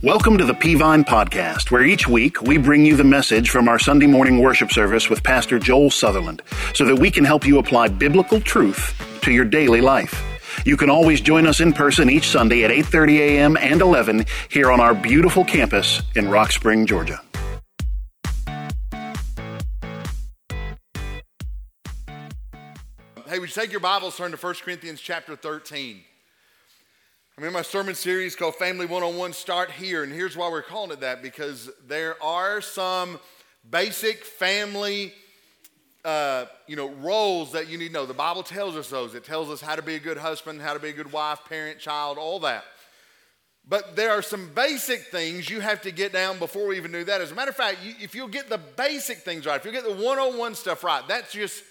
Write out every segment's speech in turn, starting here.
Welcome to the Peavine Podcast, where each week we bring you the message from our Sunday morning worship service with Pastor Joel Sutherland so that we can help you apply biblical truth to your daily life. You can always join us in person each Sunday at 8:30 a.m. and 11 here on our beautiful campus in Rock Spring, Georgia. Hey, would you take your Bibles, turn to 1 Corinthians chapter 13. I'm in my sermon series called Family 101 Start Here, and here's why we're calling it that because there are some basic family uh, you know, roles that you need to know. The Bible tells us those. It tells us how to be a good husband, how to be a good wife, parent, child, all that. But there are some basic things you have to get down before we even do that. As a matter of fact, you, if you'll get the basic things right, if you get the 101 stuff right, that's just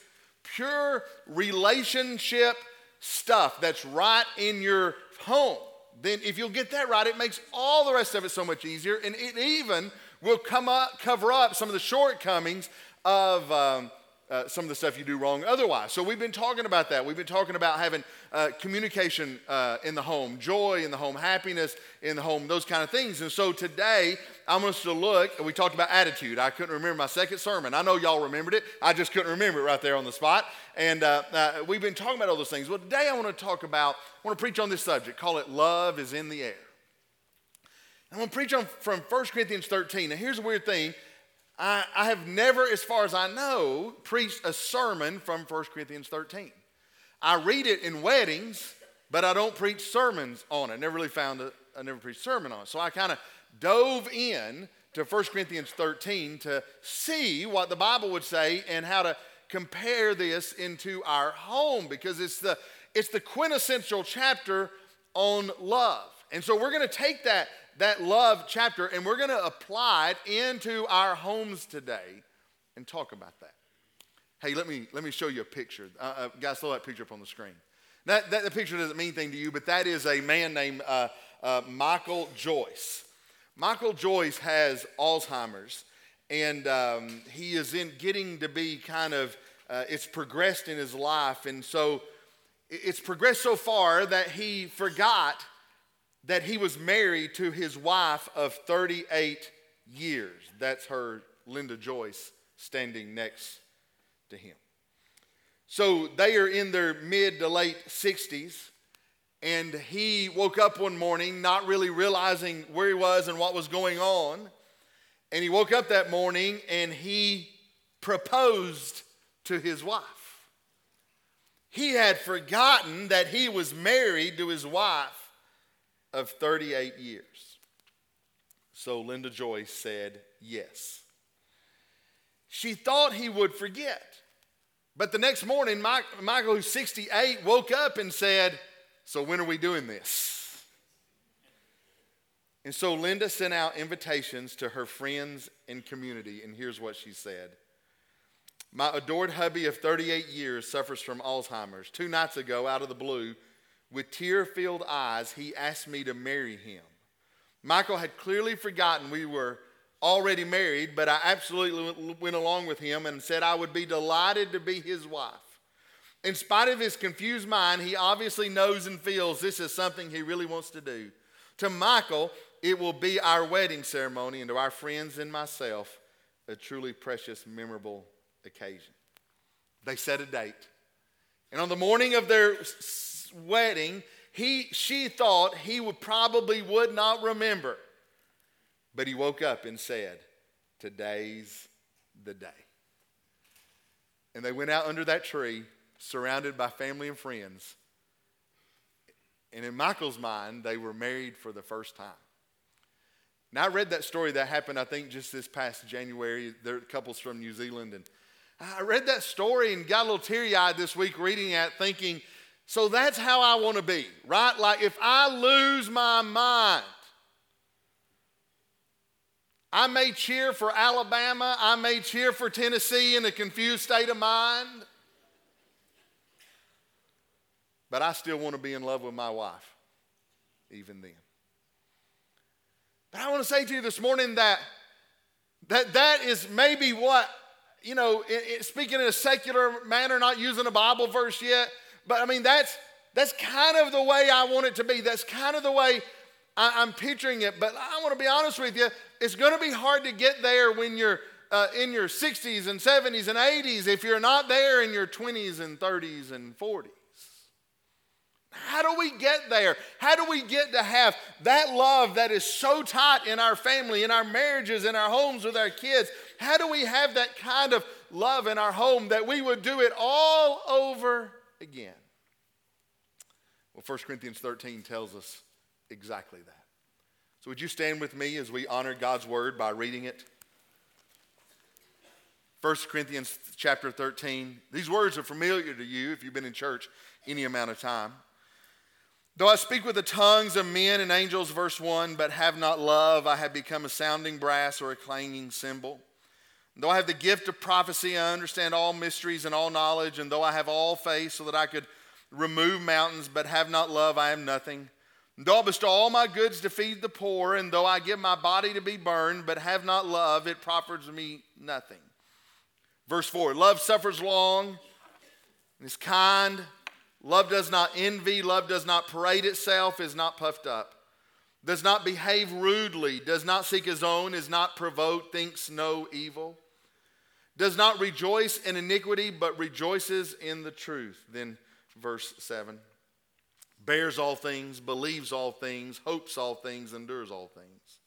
pure relationship stuff that's right in your home, then if you'll get that right, it makes all the rest of it so much easier. And it even will come up, cover up some of the shortcomings of um, uh, some of the stuff you do wrong otherwise. So we've been talking about that. We've been talking about having uh, communication uh, in the home, joy in the home, happiness in the home, those kind of things. And so today I want us to look. We talked about attitude. I couldn't remember my second sermon. I know y'all remembered it. I just couldn't remember it right there on the spot. And uh, uh, we've been talking about all those things. Well, today I want to talk about. I want to preach on this subject. Call it "Love is in the air." I'm going to preach on from 1 Corinthians 13. Now here's a weird thing. I, I have never, as far as I know, preached a sermon from 1 Corinthians 13. I read it in weddings, but I don't preach sermons on it. I never really found a, I never preached sermon on it. So I kind of dove in to 1 Corinthians 13 to see what the Bible would say and how to compare this into our home because it's the, it's the quintessential chapter on love. And so we're going to take that that love chapter and we're going to apply it into our homes today and talk about that. Hey, let me, let me show you a picture. Uh, uh, guys, throw that picture up on the screen. That, that, the picture doesn't mean anything to you, but that is a man named uh, uh, Michael Joyce. Michael Joyce has Alzheimer's, and um, he is in getting to be kind of, uh, it's progressed in his life. And so it's progressed so far that he forgot that he was married to his wife of 38 years. That's her, Linda Joyce, standing next to him. So they are in their mid to late 60s, and he woke up one morning not really realizing where he was and what was going on. And he woke up that morning and he proposed to his wife. He had forgotten that he was married to his wife of 38 years. So Linda Joyce said yes. She thought he would forget. But the next morning, Mike, Michael, who's 68, woke up and said, So when are we doing this? And so Linda sent out invitations to her friends and community, and here's what she said My adored hubby of 38 years suffers from Alzheimer's. Two nights ago, out of the blue, with tear filled eyes, he asked me to marry him. Michael had clearly forgotten we were already married, but I absolutely went along with him and said I would be delighted to be his wife. In spite of his confused mind, he obviously knows and feels this is something he really wants to do. To Michael, it will be our wedding ceremony, and to our friends and myself, a truly precious, memorable occasion. They set a date. And on the morning of their wedding, he, she thought he would probably would not remember. But he woke up and said, Today's the day. And they went out under that tree, surrounded by family and friends. And in Michael's mind, they were married for the first time. Now, I read that story that happened, I think, just this past January. There are couples from New Zealand. And I read that story and got a little teary eyed this week reading it, thinking, so that's how I want to be, right? Like if I lose my mind, I may cheer for Alabama, I may cheer for Tennessee in a confused state of mind, but I still want to be in love with my wife, even then. But I want to say to you this morning that that, that is maybe what, you know, it, it, speaking in a secular manner, not using a Bible verse yet, but I mean, that's, that's kind of the way I want it to be. That's kind of the way I, am picturing it, but I want to be honest with you. It's going to be hard to get there when you're uh, in your 60s and 70s and 80s if you're not there in your 20s and 30s and 40s. How do we get there? How do we get to have that love that is so tight in our family, in our marriages, in our homes with our kids? How do we have that kind of love in our home that we would do it all over again? Well, 1 Corinthians 13 tells us exactly that. So, would you stand with me as we honor God's word by reading it? 1 Corinthians chapter 13. These words are familiar to you if you've been in church any amount of time. Though I speak with the tongues of men and angels, verse 1, but have not love, I have become a sounding brass or a clanging cymbal. Though I have the gift of prophecy, I understand all mysteries and all knowledge, and though I have all faith so that I could remove mountains, but have not love, I am nothing. Though I bestow all my goods to feed the poor, and though I give my body to be burned, but have not love, it profits me nothing. Verse 4 Love suffers long, is kind. Love does not envy. Love does not parade itself, is not puffed up, does not behave rudely, does not seek his own, is not provoked, thinks no evil, does not rejoice in iniquity, but rejoices in the truth. Then, verse 7 bears all things, believes all things, hopes all things, endures all things.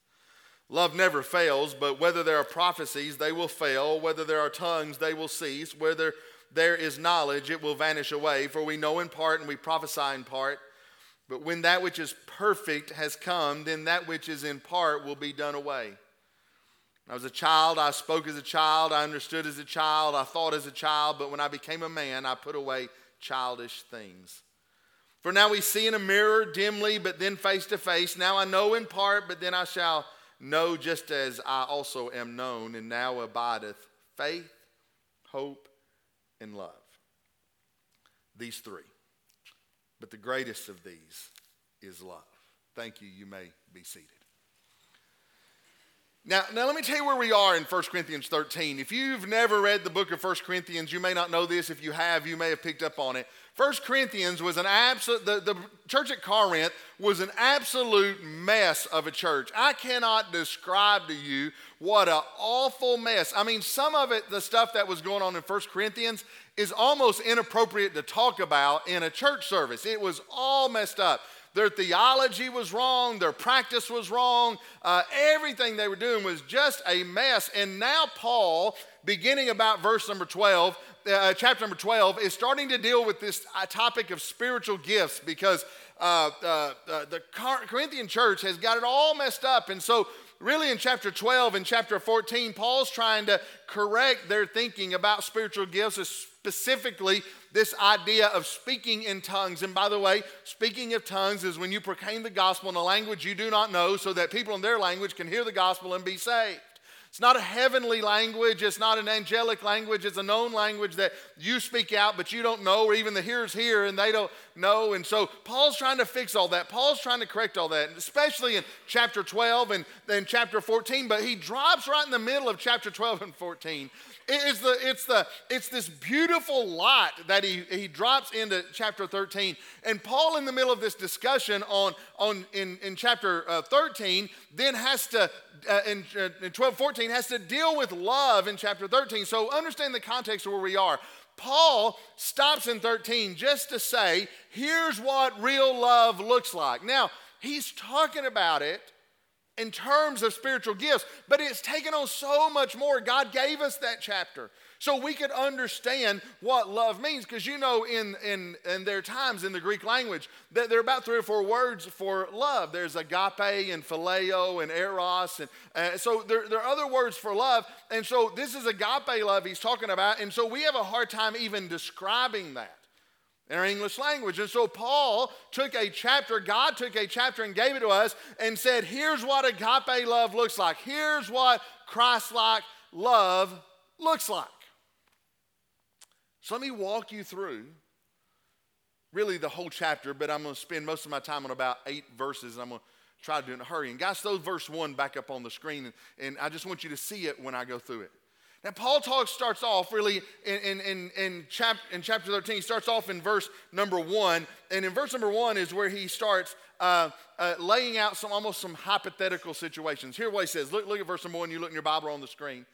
Love never fails, but whether there are prophecies, they will fail. Whether there are tongues, they will cease. Whether there is knowledge, it will vanish away. For we know in part and we prophesy in part. But when that which is perfect has come, then that which is in part will be done away. I was a child, I spoke as a child, I understood as a child, I thought as a child, but when I became a man, I put away childish things. For now we see in a mirror dimly, but then face to face. Now I know in part, but then I shall know just as I also am known. And now abideth faith, hope, and love. These three. But the greatest of these is love. Thank you. You may be seated. Now, now, let me tell you where we are in 1 Corinthians 13. If you've never read the book of 1 Corinthians, you may not know this. If you have, you may have picked up on it. 1 Corinthians was an absolute, the, the church at Corinth was an absolute mess of a church. I cannot describe to you what an awful mess. I mean, some of it, the stuff that was going on in 1 Corinthians, is almost inappropriate to talk about in a church service. It was all messed up. Their theology was wrong, their practice was wrong, uh, everything they were doing was just a mess. And now, Paul, beginning about verse number 12, uh, chapter number 12, is starting to deal with this uh, topic of spiritual gifts because uh, uh, uh, the Corinthian church has got it all messed up. And so, really, in chapter 12 and chapter 14, Paul's trying to correct their thinking about spiritual gifts, specifically this idea of speaking in tongues. And by the way, speaking of tongues is when you proclaim the gospel in a language you do not know so that people in their language can hear the gospel and be saved. It's not a heavenly language. It's not an angelic language. It's a known language that you speak out, but you don't know, or even the hearers hear and they don't know. And so Paul's trying to fix all that. Paul's trying to correct all that, especially in chapter 12 and then chapter 14. But he drops right in the middle of chapter 12 and 14 it's, the, it's, the, it's this beautiful light that he, he drops into chapter 13. And Paul, in the middle of this discussion on, on in, in chapter uh, 13, then has to, uh, in, uh, in 12, 14, has to deal with love in chapter 13. So understand the context of where we are. Paul stops in 13 just to say, here's what real love looks like. Now, he's talking about it in terms of spiritual gifts, but it's taken on so much more. God gave us that chapter so we could understand what love means. Because you know, in, in, in their times in the Greek language, that there are about three or four words for love. There's agape and phileo and eros. And uh, so there, there are other words for love. And so this is agape love he's talking about. And so we have a hard time even describing that in our English language. And so Paul took a chapter, God took a chapter and gave it to us and said, here's what agape love looks like. Here's what Christ like love looks like. So let me walk you through really the whole chapter, but I'm going to spend most of my time on about eight verses. and I'm going to try to do it in a hurry. And guys, throw verse one back up on the screen, and, and I just want you to see it when I go through it. Now, Paul talks, starts off really in, in, in, chap, in chapter 13. He starts off in verse number one. And in verse number one is where he starts uh, uh, laying out some almost some hypothetical situations. Here what he says. Look, look at verse number one. You look in your Bible on the screen. And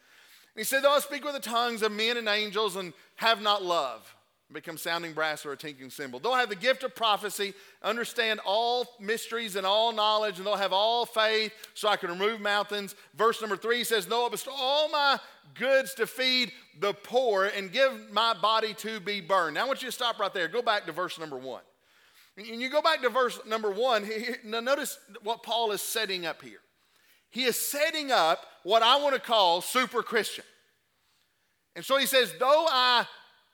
he said, Though I speak with the tongues of men and angels and have not love, become sounding brass or a tinkling cymbal. They'll have the gift of prophecy, understand all mysteries and all knowledge, and they'll have all faith so I can remove mountains. Verse number three says, Though I bestow all my goods to feed the poor and give my body to be burned. Now I want you to stop right there. Go back to verse number one. And you go back to verse number one, now notice what Paul is setting up here. He is setting up what I want to call super Christian. And so he says, Though I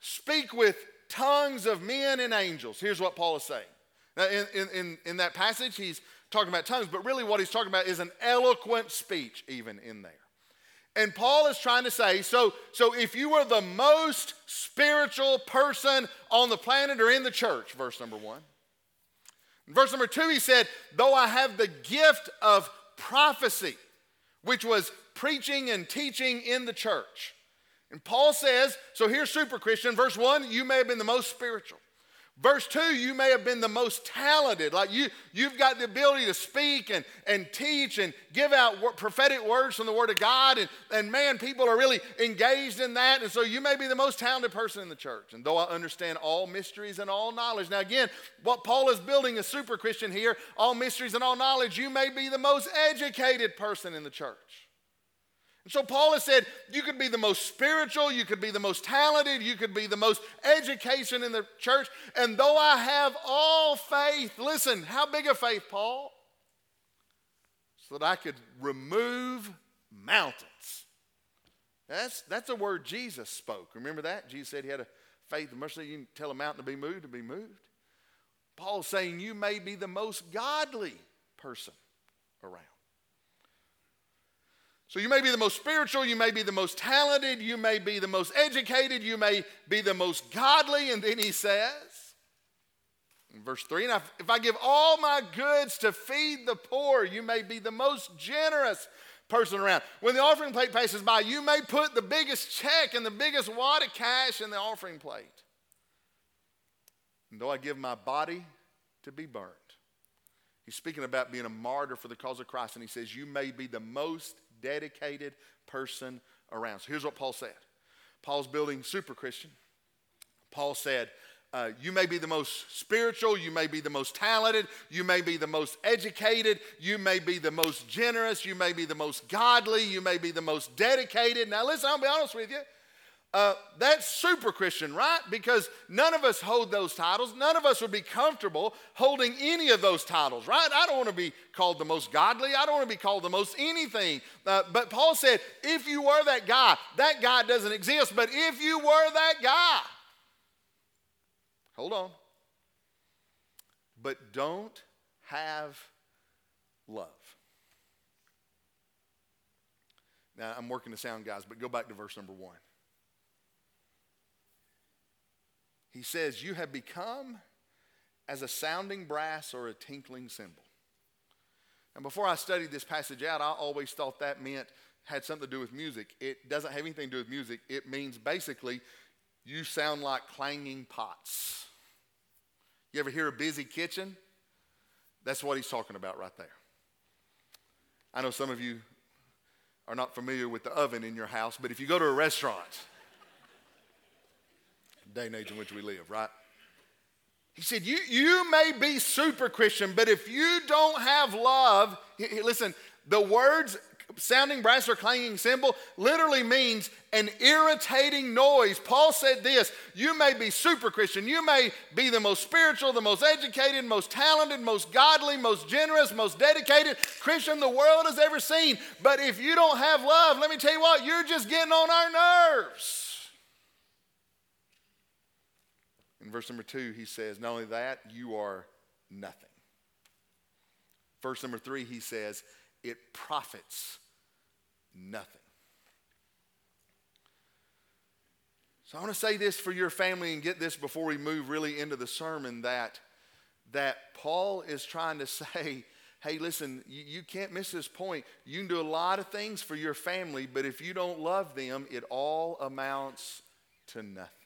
speak with tongues of men and angels. Here's what Paul is saying. Now, in, in, in that passage, he's talking about tongues, but really what he's talking about is an eloquent speech, even in there. And Paul is trying to say so, so if you were the most spiritual person on the planet or in the church, verse number one. verse number two, he said, Though I have the gift of prophecy, which was preaching and teaching in the church. And Paul says, so here's super Christian. Verse one, you may have been the most spiritual. Verse 2, you may have been the most talented. Like you, you've got the ability to speak and, and teach and give out prophetic words from the Word of God. And, and man, people are really engaged in that. And so you may be the most talented person in the church. And though I understand all mysteries and all knowledge. Now, again, what Paul is building is super Christian here, all mysteries and all knowledge, you may be the most educated person in the church. And so Paul has said, you could be the most spiritual, you could be the most talented, you could be the most education in the church. And though I have all faith, listen, how big a faith, Paul? So that I could remove mountains. That's, that's a word Jesus spoke. Remember that? Jesus said he had a faith and mercy. You can tell a mountain to be moved to be moved. Paul's saying you may be the most godly person around. So you may be the most spiritual, you may be the most talented, you may be the most educated, you may be the most godly. And then he says, in verse 3, and if I give all my goods to feed the poor, you may be the most generous person around. When the offering plate passes by, you may put the biggest check and the biggest wad of cash in the offering plate. And though I give my body to be burned, he's speaking about being a martyr for the cause of Christ. And he says, You may be the most dedicated person around. So here's what Paul said Paul's building super Christian. Paul said, uh, you may be the most spiritual, you may be the most talented, you may be the most educated, you may be the most generous, you may be the most godly, you may be the most dedicated. Now, listen, I'll be honest with you. Uh, that's super Christian, right? Because none of us hold those titles. None of us would be comfortable holding any of those titles, right? I don't want to be called the most godly. I don't want to be called the most anything. Uh, but Paul said, if you were that guy, that guy doesn't exist. But if you were that guy, hold on. But don't have love. Now, I'm working the sound, guys, but go back to verse number one. He says, You have become as a sounding brass or a tinkling cymbal. And before I studied this passage out, I always thought that meant had something to do with music. It doesn't have anything to do with music. It means basically you sound like clanging pots. You ever hear a busy kitchen? That's what he's talking about right there. I know some of you are not familiar with the oven in your house, but if you go to a restaurant, day and age in which we live, right? He said, you, you may be super Christian, but if you don't have love, listen, the words sounding brass or clanging cymbal literally means an irritating noise. Paul said this You may be super Christian, you may be the most spiritual, the most educated, most talented, most godly, most generous, most dedicated Christian the world has ever seen. But if you don't have love, let me tell you what, you're just getting on our nerves. In verse number two, he says, Not only that, you are nothing. Verse number three, he says, It profits nothing. So I want to say this for your family and get this before we move really into the sermon that, that Paul is trying to say, hey, listen, you, you can't miss this point. You can do a lot of things for your family, but if you don't love them, it all amounts to nothing.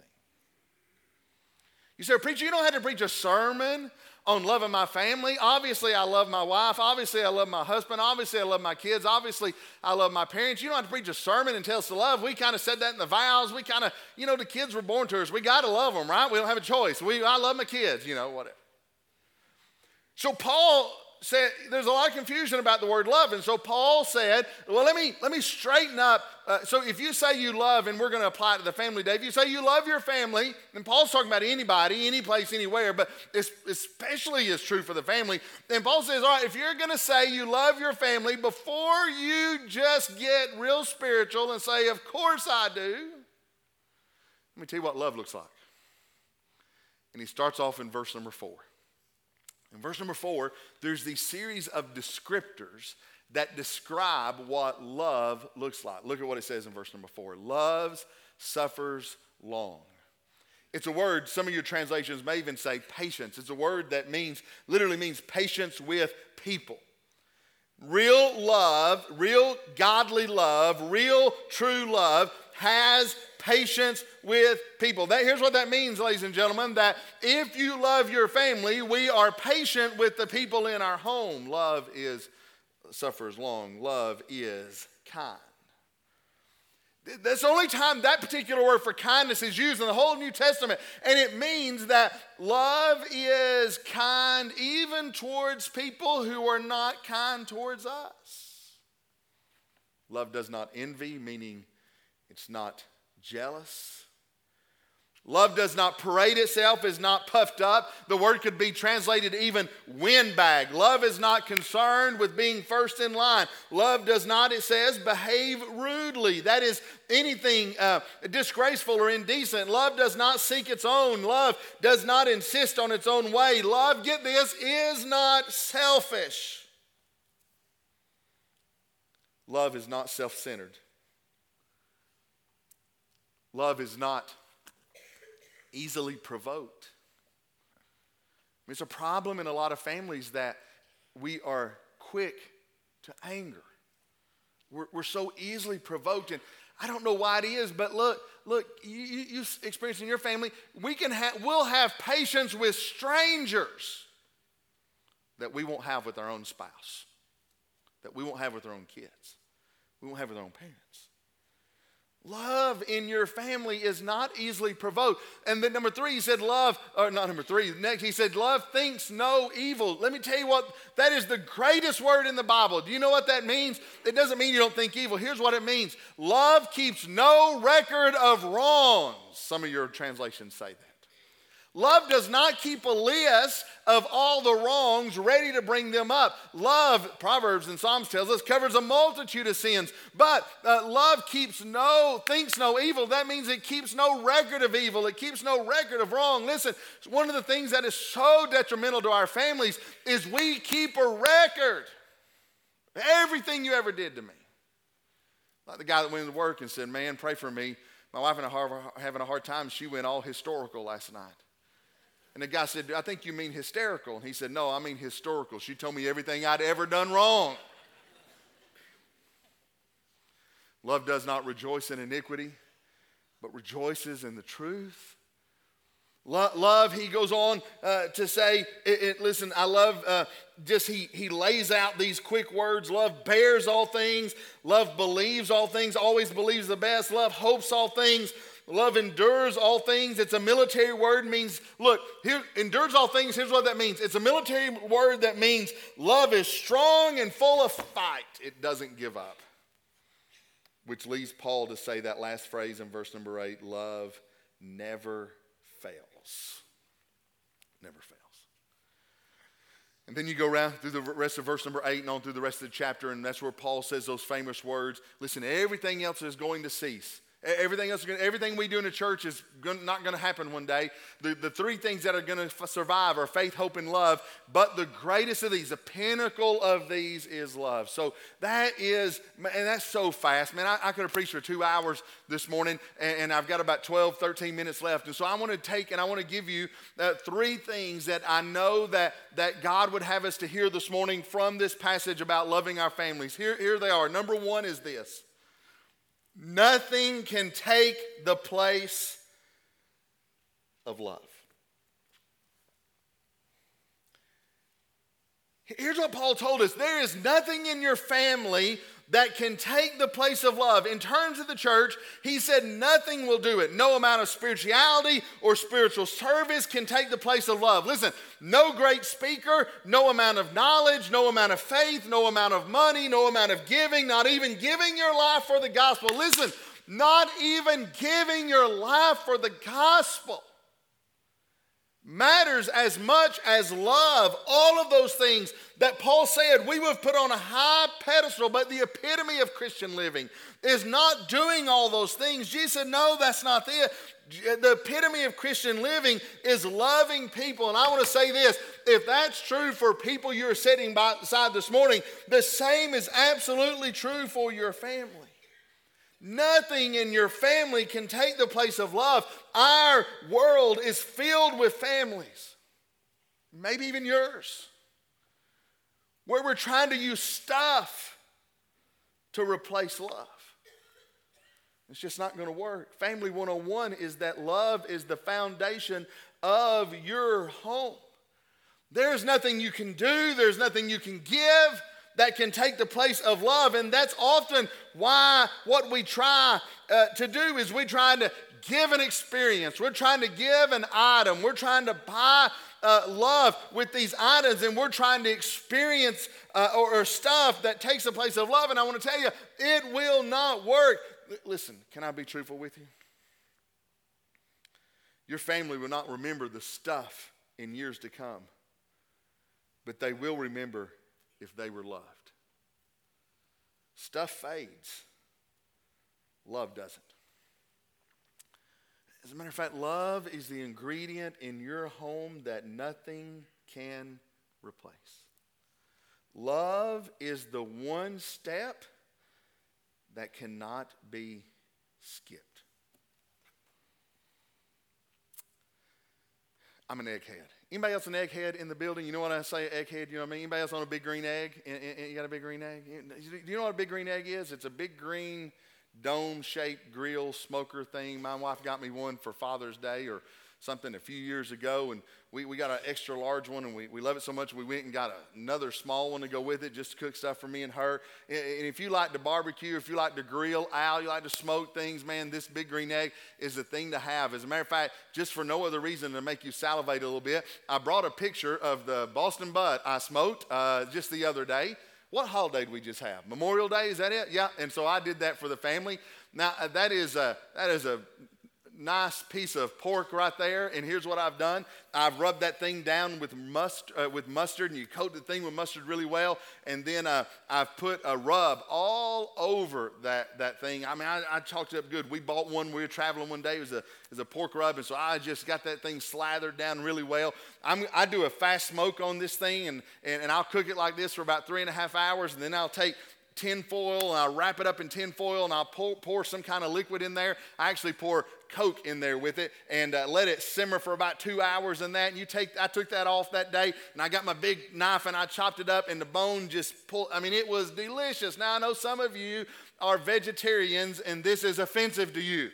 You say, Preacher, you don't have to preach a sermon on loving my family. Obviously, I love my wife. Obviously, I love my husband. Obviously, I love my kids. Obviously, I love my parents. You don't have to preach a sermon and tell us to love. We kind of said that in the vows. We kind of, you know, the kids were born to us. We got to love them, right? We don't have a choice. We, I love my kids, you know, whatever. So Paul said there's a lot of confusion about the word love. And so paul said well let me let me straighten up. Uh, so if you say you love and we're going to apply it to the family day if you say you love your family and paul's talking about anybody any place anywhere but it's especially is true for the family. Then paul says all right if you're going to say you love your family before you just get real spiritual and say of course i do let me tell you what love looks like. And he starts off in verse number four in verse number four, there's these series of descriptors that describe what love looks like. Look at what it says in verse number four loves, suffers long. It's a word, some of your translations may even say patience. It's a word that means, literally means patience with people. Real love, real godly love, real true love has patience with people. That, here's what that means, ladies and gentlemen that if you love your family, we are patient with the people in our home. Love is suffers long, love is kind. That's the only time that particular word for kindness is used in the whole New Testament. And it means that love is kind even towards people who are not kind towards us. Love does not envy, meaning it's not jealous. Love does not parade itself, is not puffed up. The word could be translated even windbag. Love is not concerned with being first in line. Love does not, it says, behave rudely. That is anything uh, disgraceful or indecent. Love does not seek its own. Love does not insist on its own way. Love, get this, is not selfish. Love is not self centered. Love is not easily provoked. It's a problem in a lot of families that we are quick to anger. We're, we're so easily provoked, and I don't know why it is, but look, look, you, you experience in your family, we can have, we'll have patience with strangers that we won't have with our own spouse, that we won't have with our own kids, we won't have with our own parents. Love in your family is not easily provoked. And then number three, he said, love, or not number three, next, he said, love thinks no evil. Let me tell you what, that is the greatest word in the Bible. Do you know what that means? It doesn't mean you don't think evil. Here's what it means love keeps no record of wrongs. Some of your translations say that. Love does not keep a list of all the wrongs ready to bring them up. Love, Proverbs and Psalms tells us, covers a multitude of sins. But uh, love keeps no, thinks no evil. That means it keeps no record of evil. It keeps no record of wrong. Listen, one of the things that is so detrimental to our families is we keep a record. Everything you ever did to me. Like the guy that went to work and said, Man, pray for me. My wife and I are having a hard time. She went all historical last night. And the guy said, I think you mean hysterical. And he said, No, I mean historical. She told me everything I'd ever done wrong. Love does not rejoice in iniquity, but rejoices in the truth. Love, he goes on uh, to say, it, it, listen, I love uh, just he, he lays out these quick words. Love bears all things. Love believes all things, always believes the best. Love hopes all things. Love endures all things. It's a military word, means, look, here, endures all things. Here's what that means it's a military word that means love is strong and full of fight, it doesn't give up. Which leads Paul to say that last phrase in verse number eight love never fails. Never fails. And then you go around through the rest of verse number eight and on through the rest of the chapter, and that's where Paul says those famous words listen, everything else is going to cease. Everything else, everything we do in the church is not going to happen one day. The, the three things that are going to survive are faith, hope, and love. But the greatest of these, the pinnacle of these, is love. So that is, and that's so fast, man. I, I could have preached for two hours this morning, and, and, I've got about 12, 13 minutes left. And so I want to take and I want to give you uh, three things that I know that that God would have us to hear this morning from this passage about loving our families. Here, here they are. Number one is this. Nothing can take the place of love. Here's what Paul told us there is nothing in your family that can take the place of love. In terms of the church, he said nothing will do it. No amount of spirituality or spiritual service can take the place of love. Listen, no great speaker, no amount of knowledge, no amount of faith, no amount of money, no amount of giving, not even giving your life for the gospel. Listen, not even giving your life for the gospel matters as much as love. All of those things that Paul said we would put on a high pedestal, but the epitome of Christian living is not doing all those things. Jesus said, No, that's not it. The epitome of Christian living is loving people. And I want to say this if that's true for people you're sitting by beside this morning, the same is absolutely true for your family. Nothing in your family can take the place of love. Our world is filled with families, maybe even yours, where we're trying to use stuff to replace love. It's just not going to work. Family 101 is that love is the foundation of your home. There's nothing you can do, there's nothing you can give that can take the place of love. And that's often why what we try uh, to do is we're trying to give an experience, we're trying to give an item, we're trying to buy uh, love with these items, and we're trying to experience uh, or, or stuff that takes the place of love. And I want to tell you, it will not work. L- listen, can I be truthful with you? Your family will not remember the stuff in years to come, but they will remember if they were loved. Stuff fades, love doesn't. As a matter of fact, love is the ingredient in your home that nothing can replace. Love is the one step that cannot be skipped. I'm an egghead. Anybody else an egghead in the building? You know what I say, egghead? You know what I mean? Anybody else on a big green egg? You got a big green egg? Do you know what a big green egg is? It's a big green dome-shaped grill smoker thing. My wife got me one for Father's Day or something a few years ago, and we, we got an extra large one, and we, we love it so much we went and got another small one to go with it just to cook stuff for me and her. And, if you like to barbecue, if you like to grill out, you like to smoke things, man, this big green egg is the thing to have. As a matter of fact, just for no other reason to make you salivate a little bit, I brought a picture of the Boston butt I smoked uh, just the other day. What holiday did we just have? Memorial Day, is that it? Yeah. And so I did that for the family. Now, uh, that is a, that is a nice piece of pork right there. And here's what I've done I've rubbed that thing down with, must, uh, with mustard, and you coat the thing with mustard really well. And then uh, I've put a rub all over that, that thing. I mean, I, I chalked it up good. We bought one, we were traveling one day. It was, a, it was a pork rub. And so I just got that thing slathered down really well. I'm, i do a fast smoke on this thing, and, and, and I'll cook it like this for about three and a half hours. And then I'll take tin foil and I wrap it up in tin foil and I'll pour, pour, some kind of liquid in there. I actually pour Coke in there with it and uh, let it simmer for about two hours and that. And you take, I took that off that day and I got my big knife and I chopped it up and the bone just pulled. I mean, it was delicious. Now I know some of you are vegetarians and this is offensive to you.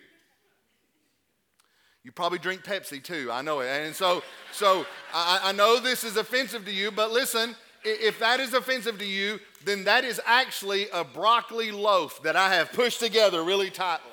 You probably drink Pepsi too. I know it. And so, so I, I know this is offensive to you, but listen, if that is offensive to you, then that is actually a broccoli loaf that I have pushed together really tightly.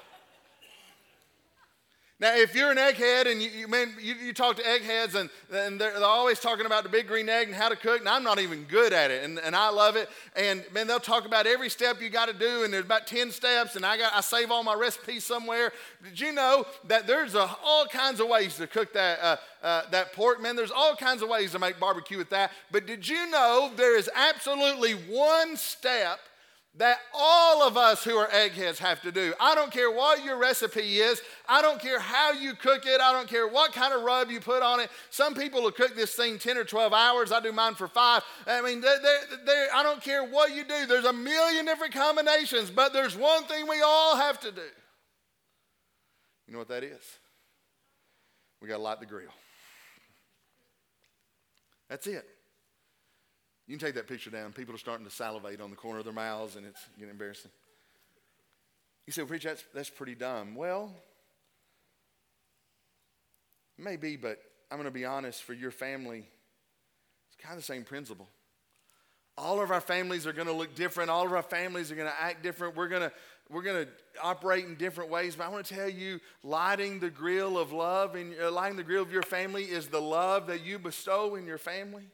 Now, if you're an egghead and you, you, man, you, you talk to eggheads and, and they're, they're, always talking about the big green egg and how to cook, and I'm not even good at it, and, and I love it. And man, they'll talk about every step you got to do, and there's about 10 steps, and I, got, I save all my recipes somewhere. Did you know that there's a, all kinds of ways to cook that, uh, uh, that pork? Man, there's all kinds of ways to make barbecue with that. But did you know there is absolutely one step that all of us who are eggheads have to do. I don't care what your recipe is. I don't care how you cook it. I don't care what kind of rub you put on it. Some people will cook this thing 10 or 12 hours. I do mine for five. I mean, they're, they're, I don't care what you do. There's a million different combinations, but there's one thing we all have to do. You know what that is? We got to light the grill. That's it. You can take that picture down. People are starting to salivate on the corner of their mouths, and it's getting embarrassing. You say, well, that's, that's pretty dumb. Well, maybe, but I'm going to be honest for your family, it's kind of the same principle. All of our families are going to look different. All of our families are going to act different. We're going to, we're going to operate in different ways. But I want to tell you, lighting the grill of love and uh, lighting the grill of your family is the love that you bestow in your family.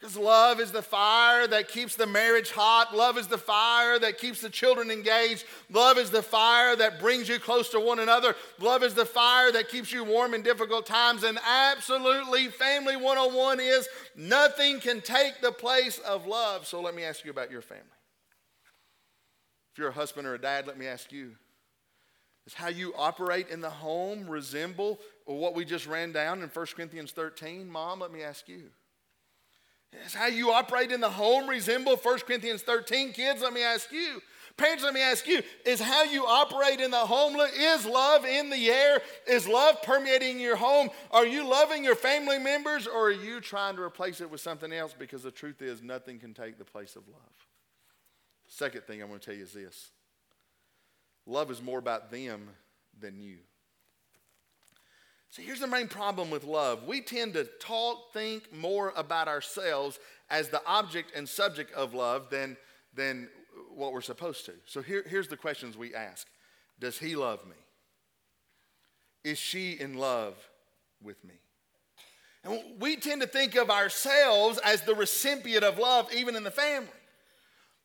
Because love is the fire that keeps the marriage hot. Love is the fire that keeps the children engaged. Love is the fire that brings you close to one another. Love is the fire that keeps you warm in difficult times. And absolutely, Family 101 is nothing can take the place of love. So let me ask you about your family. If you're a husband or a dad, let me ask you is how you operate in the home resemble what we just ran down in 1 Corinthians 13? Mom, let me ask you. Is how you operate in the home resemble 1 Corinthians 13? Kids, let me ask you. Parents, let me ask you, is how you operate in the home, is love in the air? Is love permeating your home? Are you loving your family members or are you trying to replace it with something else? Because the truth is, nothing can take the place of love. Second thing I want to tell you is this love is more about them than you. See, here's the main problem with love. We tend to talk, think more about ourselves as the object and subject of love than, than what we're supposed to. So here, here's the questions we ask Does he love me? Is she in love with me? And we tend to think of ourselves as the recipient of love, even in the family.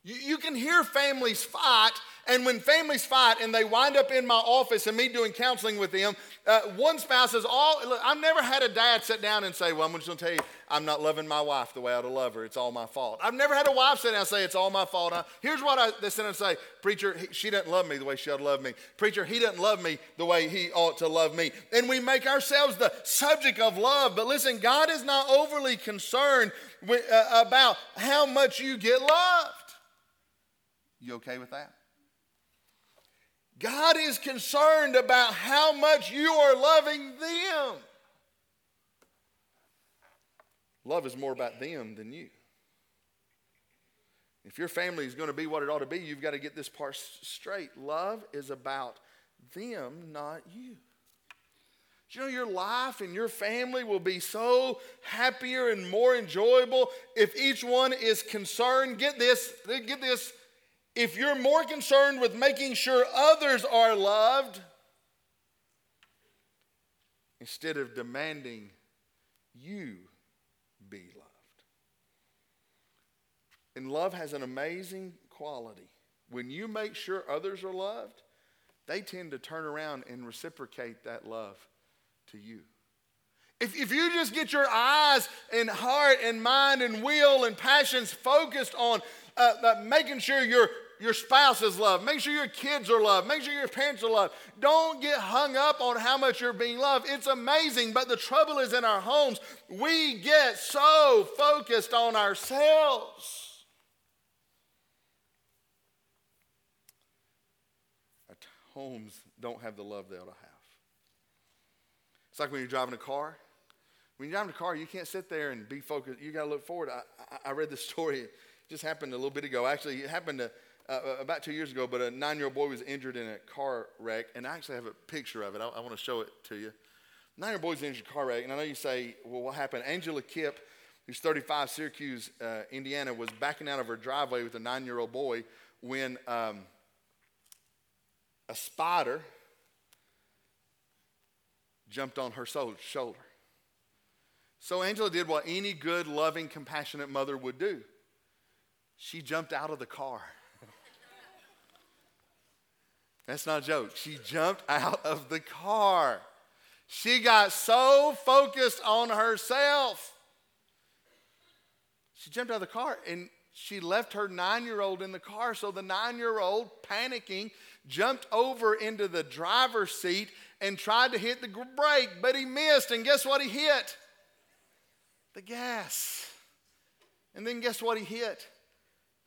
You, you can hear families fight and when families fight and they wind up in my office and me doing counseling with them, uh, one spouse is all, look, I've never had a dad sit down and say, Well, I'm just to tell you, I'm not loving my wife the way I ought to love her. It's all my fault. I've never had a wife sit down and say, It's all my fault. here's what I, they sit down and say Preacher, he, she doesn't love me the way she ought to love me. Preacher, he doesn't love me the way he ought to love me. And we make ourselves the subject of love. But listen, God is not overly concerned with, uh, about how much you get loved. You okay with that? God is concerned about how much you are loving them. Love is more about them than you. If your family is going to be what it ought to be, you've got to get this part straight. Love is about them, not you. You know your life and your family will be so happier and more enjoyable if each one is concerned? Get this, get this if you're more concerned with making sure others are loved instead of demanding you be loved. And love has an amazing quality. When you make sure others are loved, they tend to turn around and reciprocate that love to you. If, if you just get your eyes and heart and mind and will and passions focused on uh, uh, making sure you're your spouse is loved. Make sure your kids are loved. Make sure your parents are loved. Don't get hung up on how much you're being loved. It's amazing, but the trouble is in our homes, we get so focused on ourselves. Our homes don't have the love they ought to have. It's like when you're driving a car. When you're driving a car, you can't sit there and be focused. You got to look forward. I, I, I read this story. It just happened a little bit ago. Actually, it happened to uh, uh, about two years ago, but a nine year old boy was injured in a car wreck, and I actually have a picture of it. I, I want to show it to you. Nine year old boy was injured in a car wreck, and I know you say, well, what happened? Angela Kipp, who's 35, Syracuse, uh, Indiana, was backing out of her driveway with a nine year old boy when um, a spider jumped on her shoulder. So Angela did what any good, loving, compassionate mother would do. She jumped out of the car. That's not a joke. She jumped out of the car. She got so focused on herself. She jumped out of the car and she left her nine year old in the car. So the nine year old, panicking, jumped over into the driver's seat and tried to hit the brake, but he missed. And guess what he hit? The gas. And then guess what he hit?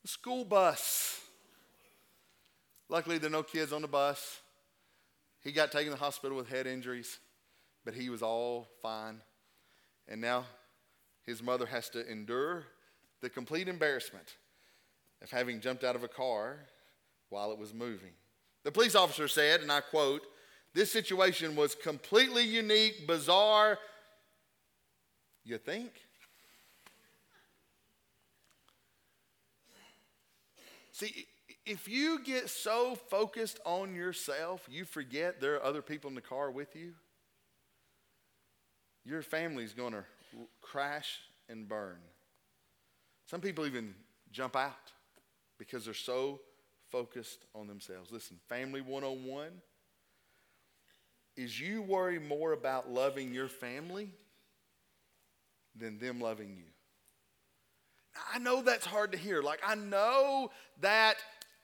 The school bus. Luckily, there are no kids on the bus. He got taken to the hospital with head injuries, but he was all fine. And now his mother has to endure the complete embarrassment of having jumped out of a car while it was moving. The police officer said, and I quote, this situation was completely unique, bizarre. You think? See, if you get so focused on yourself, you forget there are other people in the car with you, your family's going to crash and burn. Some people even jump out because they're so focused on themselves. Listen, Family 101 is you worry more about loving your family than them loving you. I know that's hard to hear. Like, I know that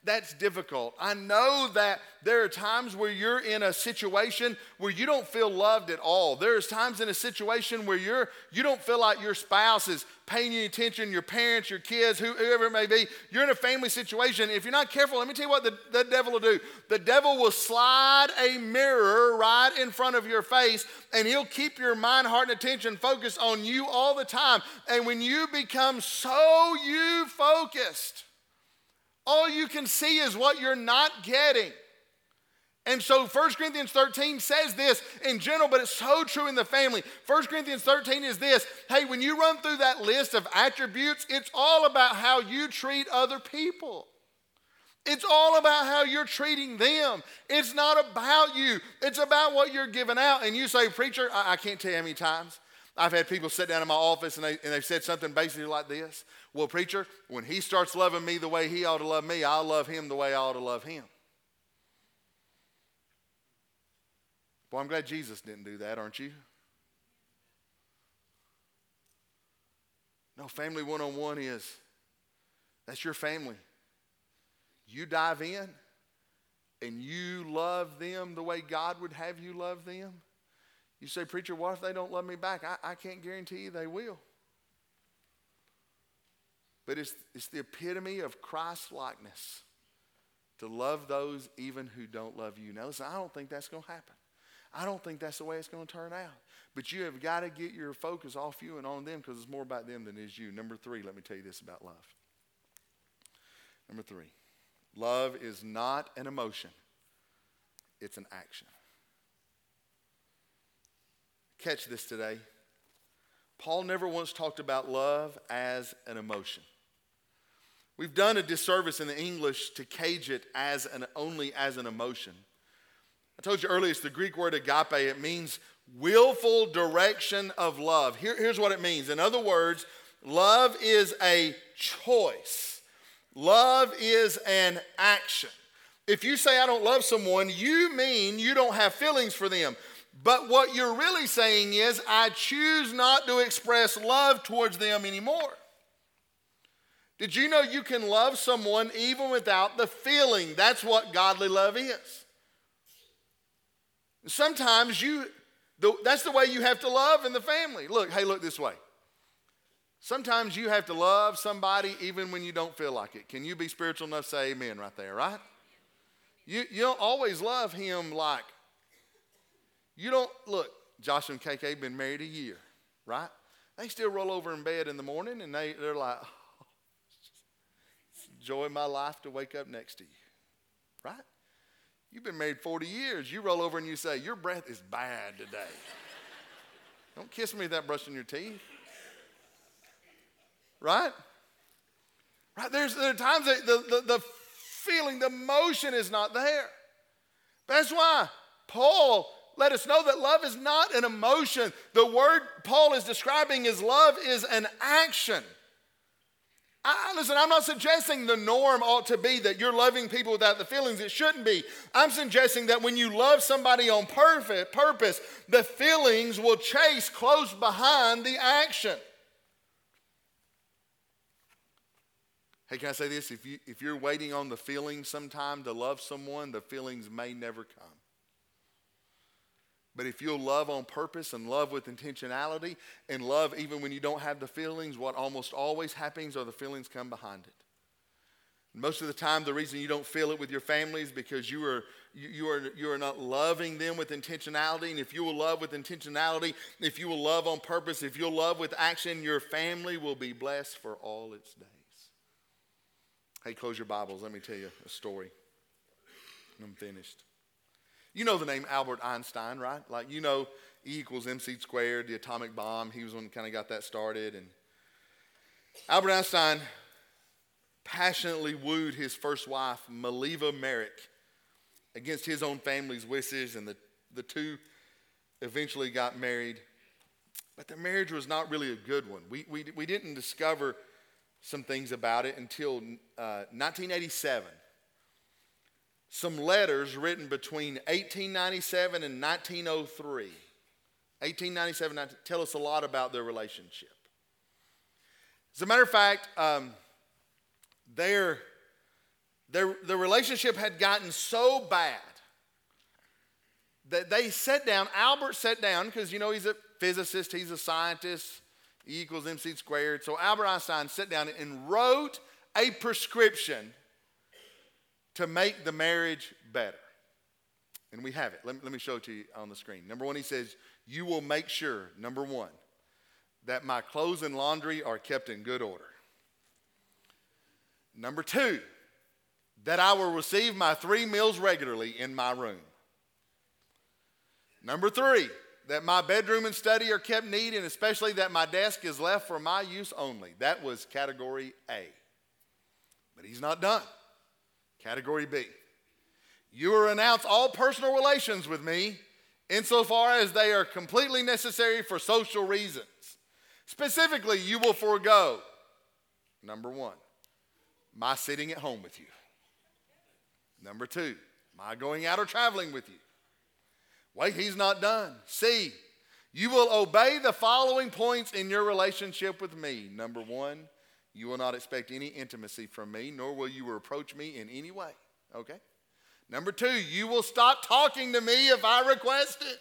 that's difficult. I know that there are times where you're in a situation where you don't feel loved at all. There's times in a situation where you're you don't feel like your spouse is paying you attention, your parents, your kids, whoever it may be. You're in a family situation. If you're not careful, let me tell you what the, the devil will do. The devil will slide a mirror right in front of your face, and he'll keep your mind, heart, and attention focused on you all the time. And when you become so you focused, all you can see is what you're not getting. And so 1 Corinthians 13 says this in general, but it's so true in the family. 1 Corinthians 13 is this hey, when you run through that list of attributes, it's all about how you treat other people. It's all about how you're treating them. It's not about you, it's about what you're giving out. And you say, Preacher, I, I can't tell you how many times I've had people sit down in my office and, they, and they've said something basically like this Well, preacher, when he starts loving me the way he ought to love me, I'll love him the way I ought to love him. Well, I'm glad Jesus didn't do that, aren't you? No, family one on one is that's your family. You dive in and you love them the way God would have you love them. You say, Preacher, what if they don't love me back? I, I can't guarantee you they will. But it's, it's the epitome of Christ likeness to love those even who don't love you. Now, listen, I don't think that's going to happen. I don't think that's the way it's going to turn out. But you have got to get your focus off you and on them because it's more about them than it is you. Number three, let me tell you this about love. Number three, love is not an emotion, it's an action. Catch this today. Paul never once talked about love as an emotion. We've done a disservice in the English to cage it as an, only as an emotion. I told you earlier, it's the Greek word agape. It means willful direction of love. Here, here's what it means. In other words, love is a choice, love is an action. If you say, I don't love someone, you mean you don't have feelings for them. But what you're really saying is, I choose not to express love towards them anymore. Did you know you can love someone even without the feeling? That's what godly love is. Sometimes you, that's the way you have to love in the family. Look, hey, look this way. Sometimes you have to love somebody even when you don't feel like it. Can you be spiritual enough to say amen right there, right? You, you don't always love him like, you don't, look, Josh and KK been married a year, right? They still roll over in bed in the morning and they, they're like, oh, joy of my life to wake up next to you, right? You've been married 40 years. You roll over and you say, Your breath is bad today. Don't kiss me without brushing your teeth. Right? Right? There's there are times that the, the, the feeling, the emotion is not there. That's why Paul let us know that love is not an emotion. The word Paul is describing is love is an action. I, listen, I'm not suggesting the norm ought to be that you're loving people without the feelings. It shouldn't be. I'm suggesting that when you love somebody on perfect purpose, the feelings will chase close behind the action. Hey, can I say this? If, you, if you're waiting on the feelings sometime to love someone, the feelings may never come. But if you'll love on purpose and love with intentionality and love even when you don't have the feelings, what almost always happens are the feelings come behind it. Most of the time, the reason you don't feel it with your family is because you are, you, you, are, you are not loving them with intentionality. And if you will love with intentionality, if you will love on purpose, if you'll love with action, your family will be blessed for all its days. Hey, close your Bibles. Let me tell you a story. I'm finished. You know the name Albert Einstein, right? Like, you know E equals MC squared, the atomic bomb. He was one kind of got that started. And Albert Einstein passionately wooed his first wife, Mileva Marić, against his own family's wishes, and the, the two eventually got married. But their marriage was not really a good one. We, we, we didn't discover some things about it until uh, 1987. Some letters written between 1897 and 1903. 1897 tell us a lot about their relationship. As a matter of fact, um, their, their, their relationship had gotten so bad that they sat down, Albert sat down, because you know he's a physicist, he's a scientist, E equals MC squared. So Albert Einstein sat down and wrote a prescription to make the marriage better. And we have it. Let me, let me show it to you on the screen. Number one, he says, You will make sure, number one, that my clothes and laundry are kept in good order. Number two, that I will receive my three meals regularly in my room. Number three, that my bedroom and study are kept neat, and especially that my desk is left for my use only. That was category A. But he's not done. Category B. You will renounce all personal relations with me insofar as they are completely necessary for social reasons. Specifically, you will forego, number one, my sitting at home with you. Number two, my going out or traveling with you. Wait, he's not done. C, you will obey the following points in your relationship with me. Number one, you will not expect any intimacy from me, nor will you approach me in any way. Okay? Number two, you will stop talking to me if I request it.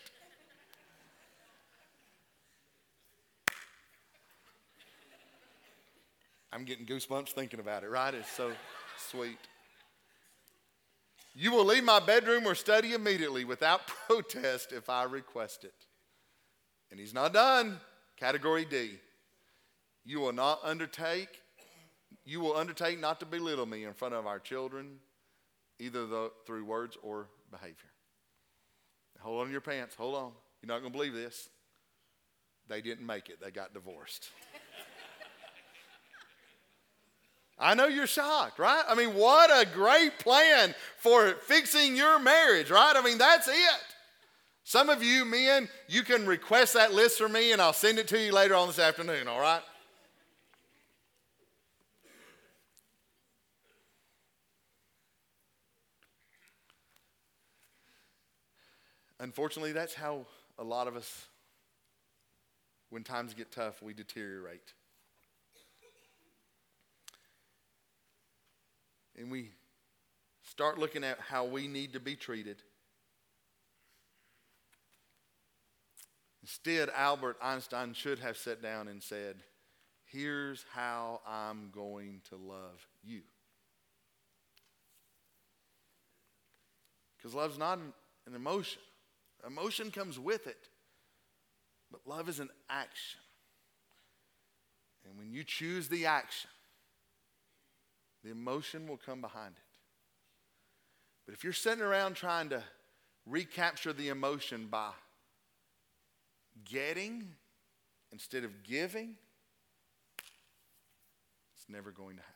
I'm getting goosebumps thinking about it, right? It's so sweet. You will leave my bedroom or study immediately without protest if I request it. And he's not done. Category D. You will not undertake, you will undertake not to belittle me in front of our children, either the, through words or behavior. Hold on to your pants. Hold on. You're not going to believe this. They didn't make it, they got divorced. I know you're shocked, right? I mean, what a great plan for fixing your marriage, right? I mean, that's it. Some of you men, you can request that list for me and I'll send it to you later on this afternoon, all right? Unfortunately, that's how a lot of us, when times get tough, we deteriorate. and we start looking at how we need to be treated. Instead, Albert Einstein should have sat down and said, Here's how I'm going to love you. Because love's not an emotion, emotion comes with it, but love is an action. And when you choose the action, the emotion will come behind it. But if you're sitting around trying to recapture the emotion by getting instead of giving, it's never going to happen.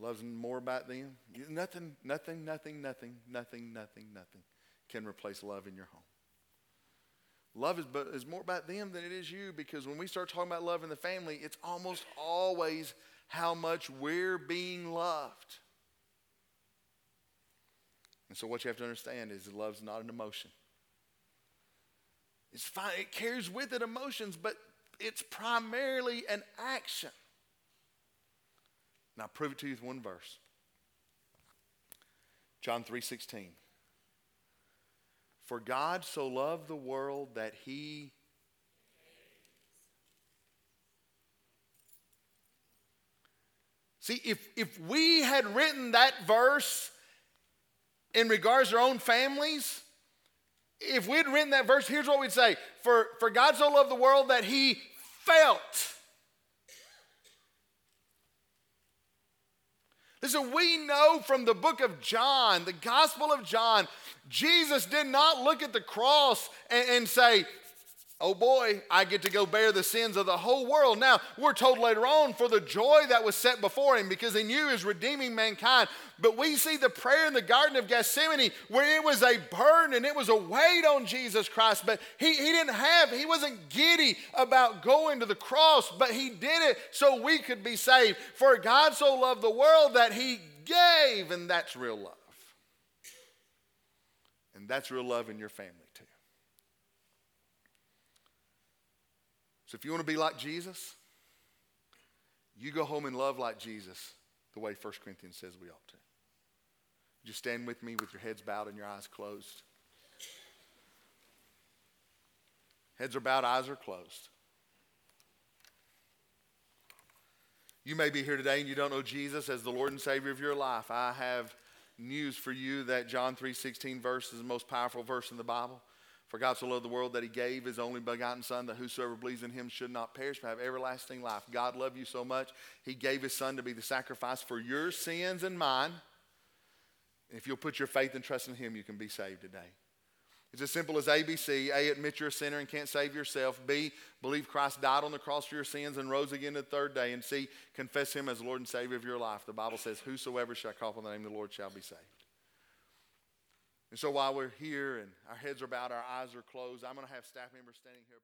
Love's more about them. Nothing, nothing, nothing, nothing, nothing, nothing, nothing can replace love in your home. Love is, but, is more about them than it is you because when we start talking about love in the family, it's almost always how much we're being loved. And so, what you have to understand is love's not an emotion. It's fine, it carries with it emotions, but it's primarily an action. And I'll prove it to you with one verse. John 3:16. For God so loved the world that he See, if, if we had written that verse in regards to our own families, if we'd written that verse, here's what we'd say For, for God so loved the world that he felt. Listen, we know from the book of John, the Gospel of John, Jesus did not look at the cross and, and say, oh boy, I get to go bear the sins of the whole world. Now, we're told later on for the joy that was set before him because he knew he was redeeming mankind. But we see the prayer in the Garden of Gethsemane where it was a burden and it was a weight on Jesus Christ. But he, he didn't have, he wasn't giddy about going to the cross, but he did it so we could be saved. For God so loved the world that he gave, and that's real love. And that's real love in your family. So if you want to be like Jesus, you go home and love like Jesus the way 1 Corinthians says we ought to. Just stand with me with your heads bowed and your eyes closed. Heads are bowed, eyes are closed. You may be here today and you don't know Jesus as the Lord and Savior of your life. I have news for you that John 3:16 verse is the most powerful verse in the Bible. For God so loved the world that he gave his only begotten Son, that whosoever believes in him should not perish, but have everlasting life. God loved you so much, he gave his Son to be the sacrifice for your sins and mine. If you'll put your faith and trust in him, you can be saved today. It's as simple as ABC. A, admit you're a sinner and can't save yourself. B, believe Christ died on the cross for your sins and rose again the third day. And C, confess him as Lord and Savior of your life. The Bible says, Whosoever shall call upon the name of the Lord shall be saved. And so while we're here and our heads are bowed, our eyes are closed, I'm going to have staff members standing here.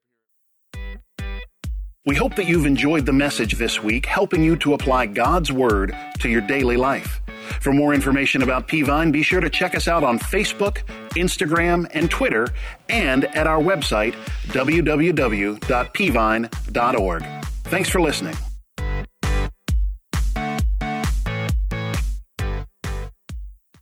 We hope that you've enjoyed the message this week, helping you to apply God's Word to your daily life. For more information about Peavine, be sure to check us out on Facebook, Instagram, and Twitter, and at our website, www.peavine.org. Thanks for listening.